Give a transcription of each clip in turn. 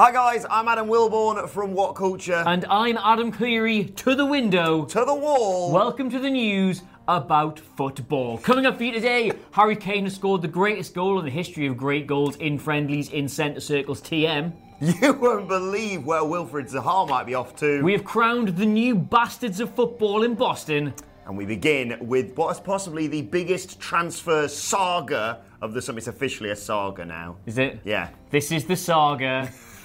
Hi guys, I'm Adam Wilbourn from What Culture. And I'm Adam Cleary to the window. to the wall. Welcome to the news about football. Coming up for you today, Harry Kane has scored the greatest goal in the history of great goals in friendlies in centre circles TM. you won't believe where Wilfried Zaha might be off to. We have crowned the new bastards of football in Boston. and we begin with what is possibly the biggest transfer saga of the summer. It's officially a saga now. Is it? Yeah. This is the saga.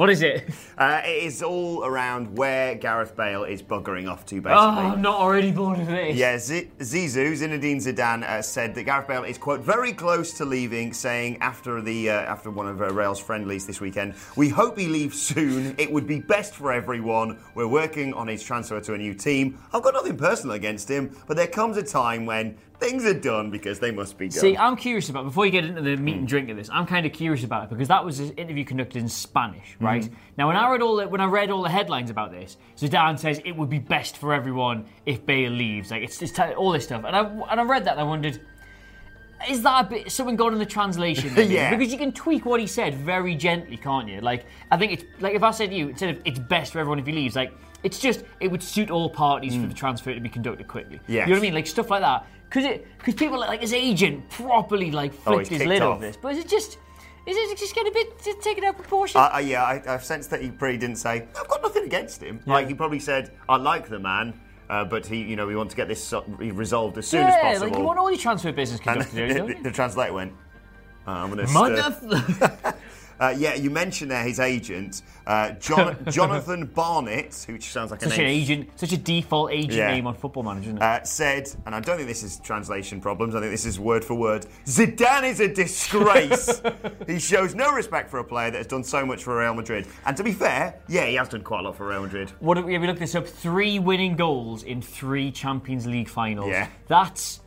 what is it? Uh, it is all around where Gareth Bale is buggering off to, basically. Oh, I'm not already bored of this. Yeah, Z- Zizou, Zinedine Zidane, uh, said that Gareth Bale is quote very close to leaving, saying after the uh, after one of uh, Real's friendlies this weekend, we hope he leaves soon. It would be best for everyone. We're working on his transfer to a new team. I've got nothing personal against him, but there comes a time when things are done because they must be done. See, I'm curious about before you get into the meat and drink of this. I'm kind of curious about it because that was an interview conducted in Spanish, right? Mm. Now, when I read all the, when I read all the headlines about this, Zidane says it would be best for everyone if Bale leaves. Like it's, it's t- all this stuff, and I and I read that and I wondered. Is that a bit something gone in the translation? maybe? Yeah. Because you can tweak what he said very gently, can't you? Like I think it's like if I said to you instead of it's best for everyone if he leaves, like it's just it would suit all parties for mm. the transfer to be conducted quickly. Yes. You know what I mean? Like stuff like that. Because it because people like his agent properly like Oh, flicked he's his lid off. over this. But is it just is it just getting a bit taken out of proportion? Uh, uh, yeah, I, I've sensed that he probably didn't say, I've got nothing against him. Like, he probably said, I like the man, uh, but he, you know, we want to get this resolved as soon yeah, as possible. like you want all your transfer business and conducted, don't the, you? the translator went, uh, I'm going to Mother- Uh, yeah, you mentioned there his agent, uh, Jon- Jonathan Barnett, which sounds like a such an agent, such a default agent Yeah. name on Football Manager? Uh, said, and I don't think this is translation problems. I think this is word for word. Zidane is a disgrace. he shows no respect for a player that has done so much for Real Madrid. And to be fair, yeah, he has done quite a lot for Real Madrid. What did we, we looked this up? Three winning goals in three Champions League finals. Yeah. That's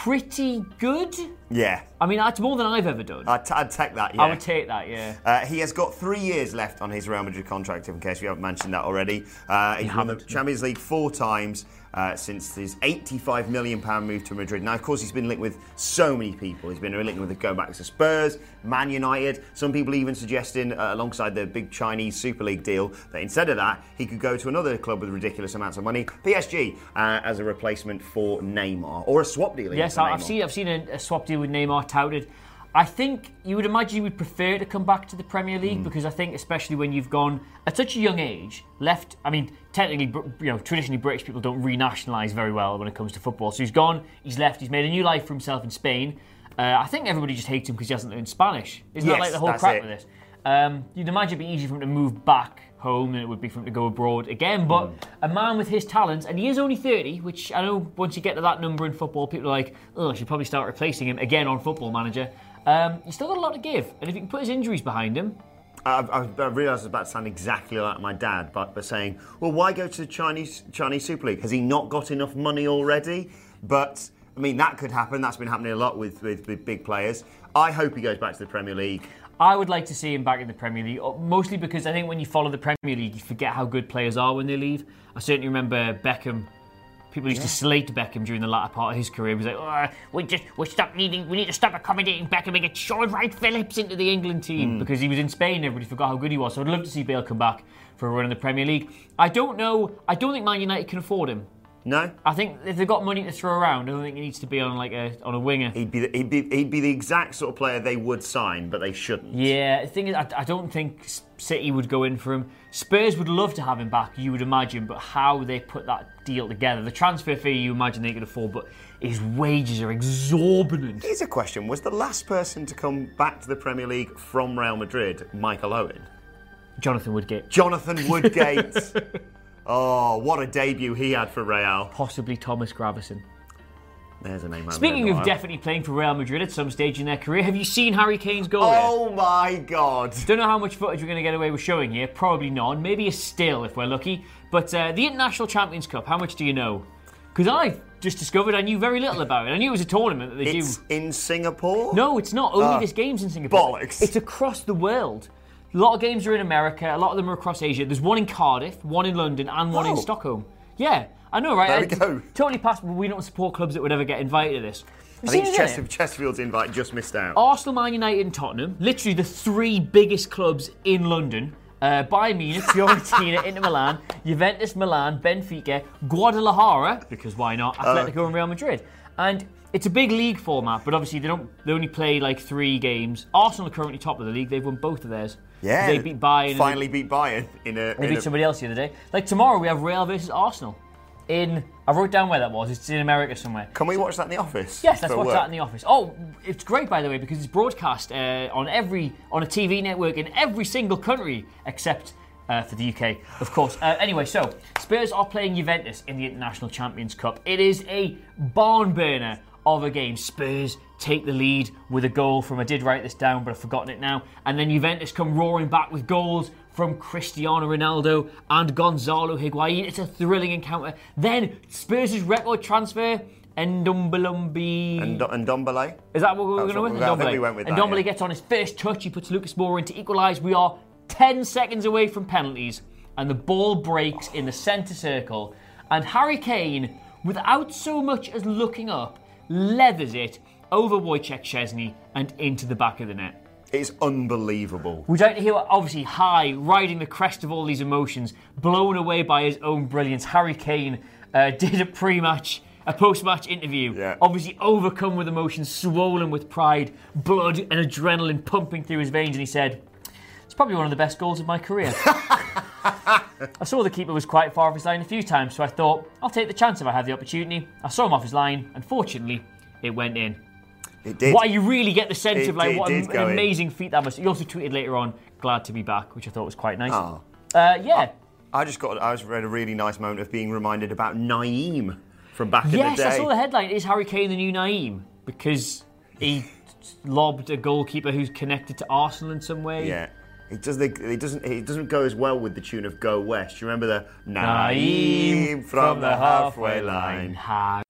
pretty good. Yeah, I mean, that's more than I've ever done. I'd, t- I'd take that. Yeah. I would take that, yeah. Uh, he has got three years left on his Real Madrid contract, in case we haven't mentioned that already. Uh, he's won the. Champions League four times uh, since his £85 million move to Madrid. Now, of course, he's been linked with so many people. He's been linked with the go back to Spurs, Man United. Some people even suggesting, uh, alongside the big Chinese Super League deal, that instead of that, he could go to another club with ridiculous amounts of money, PSG, uh, as a replacement for Neymar, or a swap deal. Yes, I've Neymar. seen I've seen a, a swap deal with Neymar touted. I think you would imagine you would prefer to come back to the Premier League Hmm. because I think, especially when you've gone at such a young age, left. I mean, technically, you know, traditionally British people don't renationalise very well when it comes to football. So he's gone, he's left, he's made a new life for himself in Spain. Uh, I think everybody just hates him because he hasn't learned Spanish. Isn't that Yes, like the whole crap it. with this? Um, you'd imagine it'd be easier for him to move back home than it would be for him to go abroad again. But Hmm. a man with his talents, and he is only 30, which I know once you get to that number in football, people are like, oh, I should probably start replacing him again on Football Manager. Um, he's still got a lot to give, and if he can put his injuries behind him, I've, I've, I realised I was about to sound exactly like my dad, but, but saying, well, why go to the Chinese Chinese Super League? Has he not got enough money already? But I mean, that could happen. That's been happening a lot with, with, with big players. I hope he goes back to the Premier League. I would like to see him back in the Premier League, uh, mostly because I think when you follow the Premier League, you forget how good players are when they leave. I certainly remember Beckham. People used to slate Beckham during the latter part of his career. He was like, oh, we just we stop needing, we need to stop accommodating Beckham and get Sean Wright Phillips into the England team hmm. because he was in Spain. Everybody forgot how good he was. So I'd love to see Bale come back for a run in the Premier League. I don't know. I don't think Man United can afford him. No, I think if they've got money to throw around, I don't think it needs to be on like a on a winger. he'd be the, he'd be he'd be the exact sort of player they would sign, but they shouldn't. Yeah, the thing is, I, I don't think City would go in for him. Spurs would love to have him back, you would imagine, but how they put that deal together, the transfer fee you imagine they could afford, but his wages are exorbitant. Here's a question: Was the last person to come back to the Premier League from Real Madrid Michael Owen? Jonathan Woodgate, Jonathan Woodgate. oh, what a debut he had for Real. possibly Thomas Gravesen. There's a name. I Speaking heard in a of definitely playing for Real Madrid at some stage in their career, have you seen Harry Kane's goal? yet? Oh my God! Don't know how much footage we're going to get away with showing here. Probably none. Maybe a still if we're lucky. But uh, the International Champions Cup, how much do you know? Because I've just discovered I knew very little about it. I knew it was a tournament that they It's do. in Singapore. No, it's not. Only Ah. this game's in Singapore. Bollocks. It's across the world. A lot of games are in America. A lot of them are across Asia. There's one in Cardiff, one in London, and one in Oh. Stockholm. Yeah, I know, right? There we go. Totally past. We don't support clubs that would ever get invited to this. I think Chester- Chesterfield's invite just missed out. Arsenal, Man United, and Tottenham, literally the three biggest clubs in London. Uh, Bayern Munich, Fiorentina, Inter Milan, Juventus, Milan, Benfica, Guadalajara, because why not? Atletico and Real Madrid. And it's a big league format, but obviously they don't. They only play like three games. Arsenal are currently top of the league. They've won both of theirs. Yeah, they beat Bayern. Finally beat Bayern in a. they in beat a- somebody else the other day. Like tomorrow, we have Real versus Arsenal. In I wrote down where that was. It's in America somewhere. Can we watch that in the office? Yes, let's watch work? that in the office. Oh, it's great by the way because it's broadcast uh, on every on a TV network in every single country except uh, for the UK, of course. Uh, anyway, so Spurs are playing Juventus in the International Champions Cup. It is a barn burner of a game. Spurs take the lead with a goal from I did write this down, but I've forgotten it now. And then Juventus come roaring back with goals from Cristiano Ronaldo and Gonzalo Higuain. It's a thrilling encounter. Then Spurs' record transfer. Ndombele. And, and Is that what we were going we- I think we went with that, Ndombele yeah. gets on his first touch. He puts Lucas Moura in to equalise. We are 10 seconds away from penalties, and the ball breaks in the centre circle. And Harry Kane, without so much as looking up, leathers it over Wojciech Szczesny and into the back of the net. It's unbelievable. We don't hear, obviously, high, riding the crest of all these emotions, blown away by his own brilliance. Harry Kane uh, did a pre-match, a post-match interview, Yeah. obviously overcome with emotion, swollen with pride, blood and adrenaline pumping through his veins, and he said, "It's probably one of the best goals of my career." I saw the keeper was quite far off his line a few times, so I thought, I'll take the chance if I have the opportunity. I saw him off his line, and fortunately, it went in. It did. Why you really get the sense It of like did- what did an go in. amazing feat that was. You also tweeted later on, "Glad to be back," which I thought was quite nice. Oh. Uh, yeah, I just got. I was read a really nice moment of being reminded about Nayim from back in the day. Yes, I saw the headline. Is Harry Kane the new Nayim because he lobbed a goalkeeper who's connected to Arsenal in some way? Yeah. It doesn't. It doesn't. It doesn't go as well with the tune of "Go West." You remember the Nayim from the halfway line. Harry.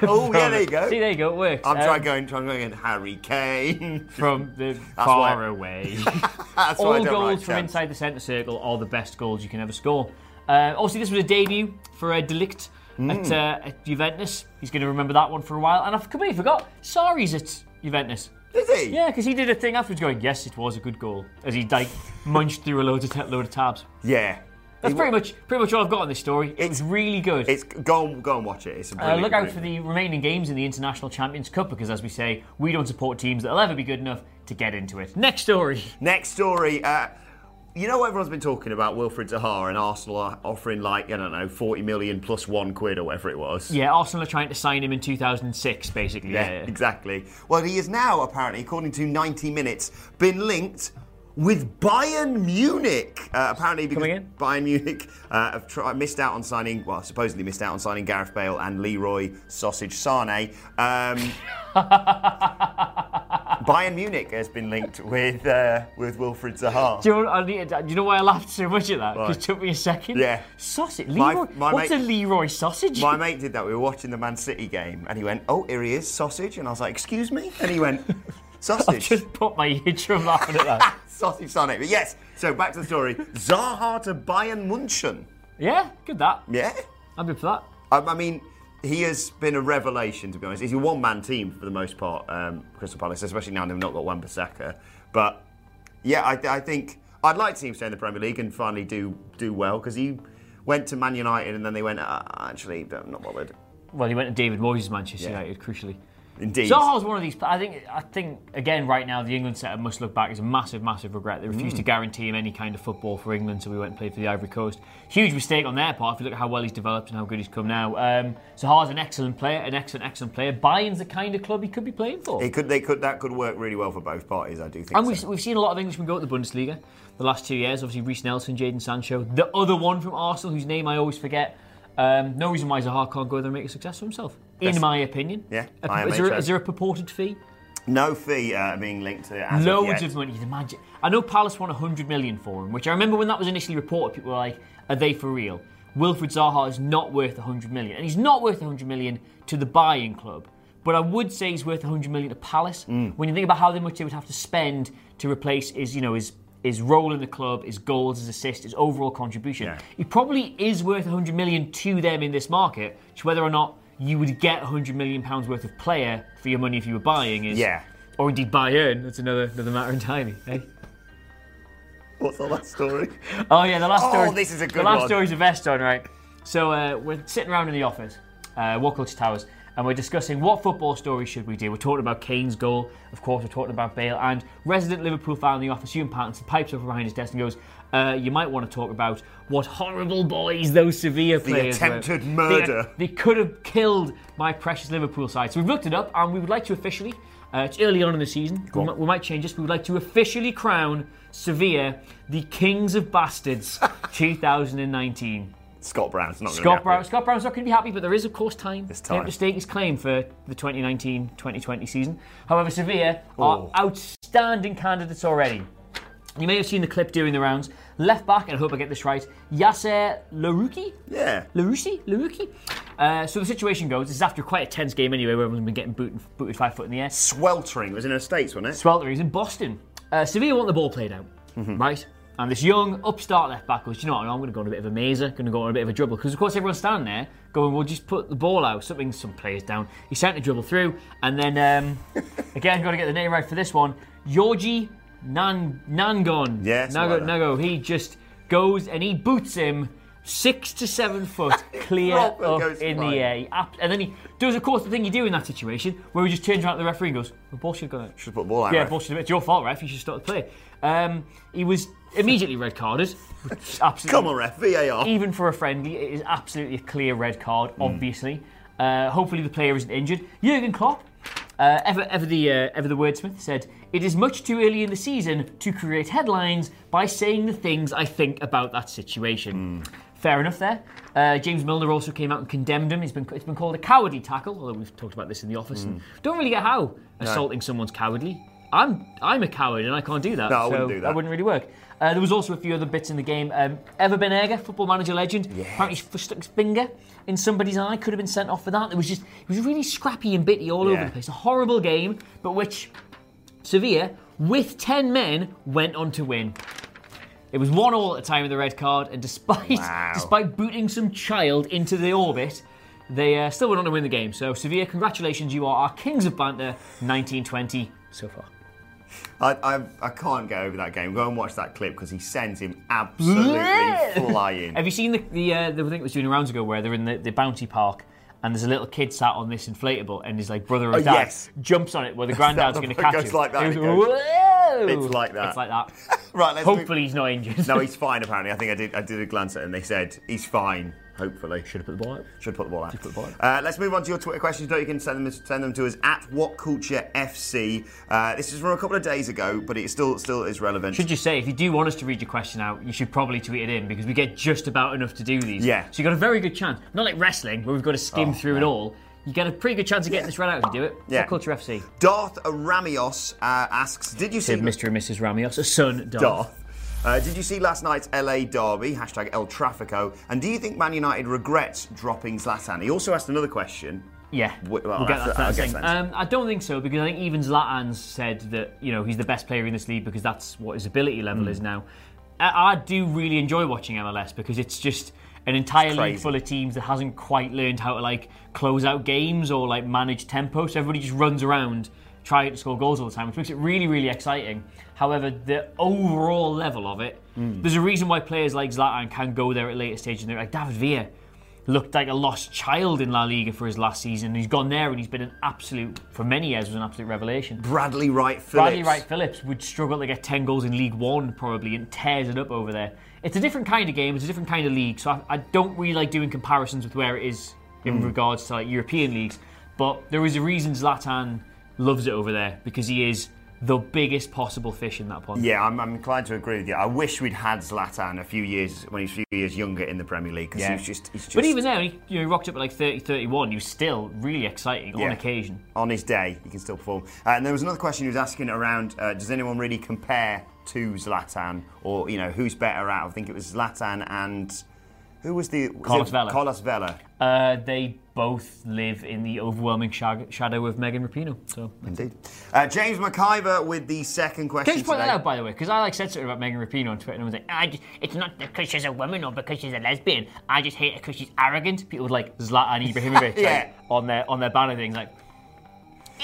Oh, yeah, there you go. See, there you go. It works. I'm Um, trying going. Trying going. Harry Kane. from the why- far away. That's why I All don't goals from inside the centre circle are the best goals you can ever score. Uh, obviously, this was a debut for uh, De Ligt Hmm. at, uh, at Juventus. He's going to remember that one for a while. And I've completely forgot. Sarri's at Juventus. Is he? Yeah, because he did a thing afterwards going, yes, it was a good goal. As he like munched through a load of, ta- load of tabs. Yeah. That's He pretty much pretty much all I've got on this story. It's really good. It's go and go and watch it. It's a Uh, brilliant, look out brilliant- for the remaining games in the International Champions Cup because, as we say, we don't support teams that'll ever be good enough to get into it. Next story. Next story. Uh, you know, everyone's been talking about Wilfried Zaha and Arsenal are offering like I don't know, forty million plus one quid or whatever it was. Yeah, Arsenal are trying to sign him in 2006, basically. Yeah, Yeah. exactly. Well, he is now apparently, according to 90 Minutes, been linked with Bayern Munich. Uh, apparently, because Coming in? Bayern Munich uh, have missed out on signing, well, supposedly missed out on signing Gareth Bale and Leroy Sausage Sane. Um, Bayern Munich has been linked with uh, with Wilfried Zaha. Do you, know, I need- do you know why I laughed so much at that? Because it took me a second. Yeah. Sausage? My- Leroy? my What's mate- a Leroy sausage? My mate did that. We were watching the Man City game, and he went, "Oh, here he is, sausage," and I was like, "Excuse me," and he went, Sausage. I "Sausage." just put my eardrum laughing at that. Sausage Sonic. But yes, so back to the story. Zaha to Bayern Munchen. yeah, good that. Yeah. I'm good for that. Um, I mean, he has been a revelation, to be honest. He's a one man team for the most part, um, Crystal Palace, especially now they've not got Wan Bissaka. But yeah, I, I think I'd like to see him stay in the Premier League and finally do do well because he went to Man United, and then they went, uh, actually, I'm not bothered. Well, he went to David Moyes' Manchester Yeah. United, crucially. Indeed. Zaha's one of these. I think. I think again, right now, the England setup must look back as a massive, massive regret. They refused to Mm. guarantee him any kind of football for England, so we went and played for the Ivory Coast. Huge mistake on their part. If you look at how well he's developed and how good he's come now, um, Zaha's an excellent player, an excellent, excellent player. Bayern's the kind of club he could be playing for. It could, they could, that could work really well for both parties, I do think. And we've, we've seen a lot of Englishmen go to the Bundesliga the last two years. Obviously, Reiss Nelson, Jadon Sancho. The other one from Arsenal, whose name I always forget. Um, no reason why Zaha can't go there and make a success for himself, in my opinion. Yeah, A- I am is, there, there a purported fee? No fee uh, being linked to it. As Loads of, of money. Imagine. I know Palace won 100 million for him, which I remember when that was initially reported, people were like, "Are they for real?" Wilfried Zaha is not worth 100 million, and he's not worth 100 million to the buying club. But I would say he's worth 100 million to Palace. Mm. When you think about how much they would have to spend to replace his, you know, his his role in the club, his goals, his assists, his overall contribution, Yeah. he probably is worth 100 million to them in this market. Which whether or not you would get 100 million pounds worth of player for your money if you were buying is Yeah. or indeed buy Bayern. That's another another matter entirely. Eh? What's all last story? Oh yeah, the last story. Oh, story. this is a good one. The last one. story's a vest on, right? So uh, we're sitting around in the office, uh, What Culture Towers, and we're discussing what football story should we do. We're talking about Kane's goal, of course. We're talking about Bale, and resident Liverpool fan in the office, Ewan Pattinson, pipes up behind his desk and goes. Uh, you might want to talk about what horrible boys those Sevilla players were. attempted They- murder. They, could have killed my precious Liverpool side. So we've looked it up, and we would like to officially. Uh, it's early on in the season. We might, we might change this. We would like to officially crown Sevilla the Kings of Bastards 2019. Scott Brown's not Scott Brown. Scott Brown's not going to be happy, but there is, of course, time, him time. to stake his claim for the 2019-2020 season. However, Sevilla are Oh. outstanding candidates already. You may have seen the clip during the rounds. Left back, and I hope I get this right, Yasser Larouci? Yeah. Larouci? Larouci? Uh, so the situation goes, this is after quite a tense game anyway, where everyone's been getting booted, booted five foot in the air. Sweltering. It was in the States, wasn't it? Sweltering. It was in Boston. Uh, Sevilla want the ball played out, Mm-hmm. right? And this young upstart left back goes, you know what? I'm going to go on a bit of a mazer, going to go on a bit of a dribble. Because, of course, everyone's standing there going, we'll just put the ball out. Something, some players down. He's starting to dribble through. And then, um, again, got to get the name right for this one. Georgi Nan, Nangon. Yeah, something Nago, like. Nago. He just goes and he boots him six to seven foot clear up in flying. the air. Ap- And then he does, of course, the thing you do in that situation where he just turns around to the referee and goes, the ball should have gone out. Should put the ball out. Yeah, ref. bullshit. It's your fault, ref. You should stop the play. Um, he was immediately red carded. which is Absolutely. Come on, ref. VAR. Even for a friendly, it is absolutely a clear red card. Hmm. Obviously, uh, hopefully the player isn't injured. Jurgen Klopp, uh, ever, ever the uh, ever the wordsmith, said it is much too early in the season to create headlines by saying the things I think about that situation. Fair enough there. Uh, James Milner also came out and condemned him. He's been, it's been called a cowardly tackle, although we've talked about this in the office. Hmm. And don't really get how assaulting someone's cowardly. I'm I'm a coward and I can't do that. No, I so wouldn't do that. That wouldn't really work. Uh, there was also a few other bits in the game. Um, Ever Banega, football manager legend, apparently f- stuck his finger in somebody's eye, could have been sent off for that. It was just, it was really scrappy and bitty all over the place. A horrible game, but which Sevilla, with 10 men, went on to win. It was one all at the time of the red card, and despite Wow. despite booting some child into the orbit, they uh, still went on to win the game. So Sevilla, congratulations, you are our kings of banter, 1920 so far. I, I, I can't get over that game. Go and watch that clip because he sends him absolutely flying. Have you seen the the, uh, the thing that was doing rounds ago where they're in the, the bounty park and there's a little kid sat on this inflatable and his like brother oh, or Oh, dad yes. jumps on it where the granddad's going to catch him. like that It goes, it goes- "Whoa!" It's like that. It's like that. Right, let's move- Hopefully he's not injured. No, he's fine. Apparently, I think I did. I did a glance at it, and they said he's fine. Hopefully, Should have put the ball out. Should put the ball out. put the ball out. Uh, let's move on to your Twitter questions. Don't you can send them send them to us at What Culture FC. Uh, this is from a couple of days ago, but it still still is relevant. Should you say if you do want us to read your question out, you should probably tweet it in because we get just about enough to do these. Yeah. So you got a very good chance. Not like wrestling where we've got to skim Oh, through it all. You get a pretty good chance of getting this read out if you do it. Yeah. What Culture FC. Darth Ramios uh, asks, "Did you see Mr. and Mrs. Ramios, a son, Darth. Darth. Uh, did you see last night's LA derby? Hashtag El Trafico. And do you think Man United regrets dropping Zlatan? He also asked another question. Yeah, Well, we'll get that, that that. Um, I don't think so because I think even Zlatan said that you know he's the best player in this league because that's what his ability level Hmm. is now. I, I do really enjoy watching MLS because it's just an entire league full of teams that hasn't quite learned how to like close out games or like manage tempo. So everybody just runs around try to score goals all the time, which makes it really, really exciting. However, the overall level of it, Hmm. there's a reason why players like Zlatan can go there at later stages. And they're like David Villa looked like a lost child in La Liga for his last season. He's gone there and he's been an absolute, for many years, was an absolute revelation. Bradley Wright Phillips. Bradley Wright Phillips would struggle to get 10 goals in League One probably and tears it up over there. It's a different kind of game, it's a different kind of league, so I, I don't really like doing comparisons with where it is in regards to like European leagues. But there is a reason Zlatan loves it over there because he is the biggest possible fish in that pond. Yeah, I'm, I'm inclined to agree with you. I wish we'd had Zlatan a few years when he was a few years younger in the Premier League because Yeah. he was just, he's just But even then, he, you know, he rocked up at like 30, 31. He was still really exciting Yeah. on occasion. on his day, he can still perform. Uh, and there was another question he was asking around: uh, Does anyone really compare to Zlatan, or you know, who's better out? I think it was Zlatan and who was the was Carlos it Vela. Carlos Vela. Uh, they both live in the overwhelming shag- shadow of Megan Rapinoe. So Indeed. Uh, James McIver with the second question. Can you point that out, by the way? Because I like said something about Megan Rapinoe on Twitter, and I was like, I just, it's not because she's a woman or because she's a lesbian. I just hate her because she's arrogant. People would like Zlatan Ibrahimovic Yeah. like, on their on their banner things like,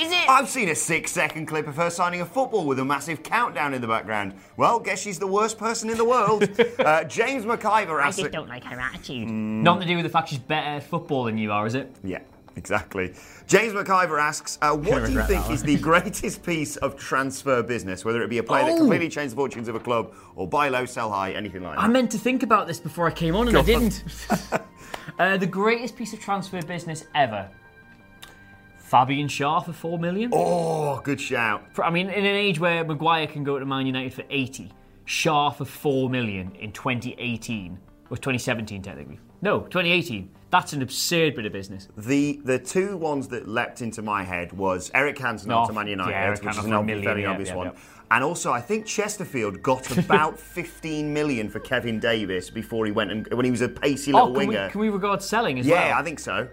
is it? I've seen a six-second clip of her signing a football with a massive countdown in the background. Well, guess she's the worst person in the world. uh, James McIver asks. I just don't like her attitude. Nothing to do with the fact she's better at football than you are, is it? Yeah, exactly. James McIver asks, uh, what do you think is the greatest piece of transfer business, whether it be a player that Oh. completely changed the fortunes of a club or buy low, sell high, anything like that? I meant to think about this before I came on, and I didn't. uh, the greatest piece of transfer business ever. Fabian Schär for four million. oh, good shout. For- I mean, in an age where Maguire can go to Man United for 80, Schär for 4 million in 2018, or 2017 technically. No, 2018. That's an absurd bit of business. The the two ones that leapt into my head was Eric Cantona Oh, to Man United, yeah, Eric which is an for a ob- million, fairly yeah, obvious yeah, one. yeah. And also, I think Chesterfield got about 15 million for Kevin Davies before he went and when he was a pacey oh, little Oh, can we, winger. can we regard selling as well? yeah, I think so.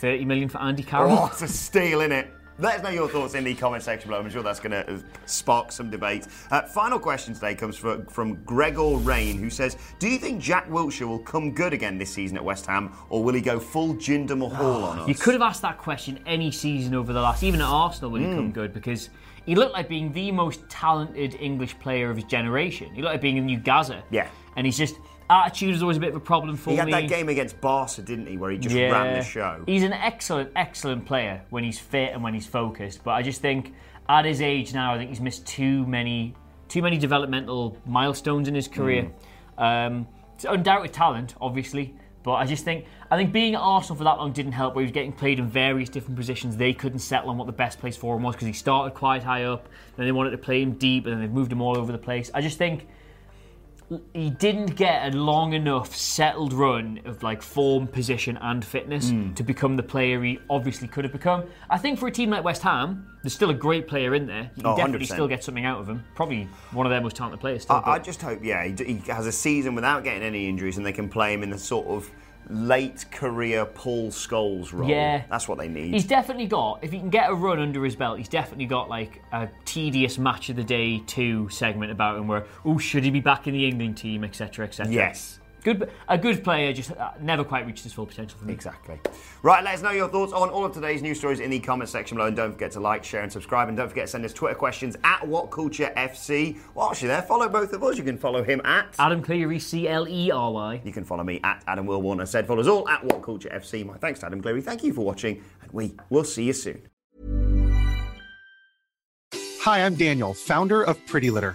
30 million for Andy Carroll. Oh, it's a steal, in it? Let us know your thoughts in the comment section below. I'm sure that's going to spark some debate. Uh, final question today comes from, from Gregor Rain, who says, "Do you think Jack Wilshere will come good again this season at West Ham, or will he go full Jinder Mahal on us?" You could have asked that question any season over the last, even at Arsenal when he Hmm. come good, because he looked like being the most talented English player of his generation. He looked like being a new Gazza. Yeah. And he's just attitude is always a bit of a problem for He had me. that game against Barca, didn't he, where he just ran the show. He's an excellent, excellent player when he's fit and when he's focused. But I just think at his age now, I think he's missed too many, too many developmental milestones in his career. Hmm. Um, it's undoubted talent, obviously, but I just think I think being at Arsenal for that long didn't help. Where he was getting played in various different positions, they couldn't settle on what the best place for him was because he started quite high up, then they wanted to play him deep, and then they've moved him all over the place. I just think he didn't get a long enough settled run of like form, position, and fitness Hmm. to become the player he obviously could have become. I think for a team like West Ham, there's still a great player in there. You can Oh, definitely 100%. still get something out of him. Probably one of their most talented players. Still, I, I just hope, yeah, he, he has a season without getting any injuries, and they can play him in the sort of late career Paul Scholes role. Yeah. that's what they need. He's definitely got, if he can get a run under his belt, he's definitely got like a tedious match of the day two segment about him where, oh, should he be back in the England team, etc., etc. yes. Good, a good player, just uh, never quite reached his full potential for me. Exactly. Right, let us know your thoughts on all of today's news stories in the comment section below. And don't forget to like, share, and subscribe. And don't forget to send us Twitter questions at WhatCultureFC. Whilst you're there, follow both of us. You can follow him at. Adam Cleary, C L E R Y. You can follow me at Adam Will Warner said. Follow us all at WhatCultureFC. My thanks to Adam Cleary. Thank you for watching, and we will see you soon. Hi, I'm Daniel, founder of Pretty Litter.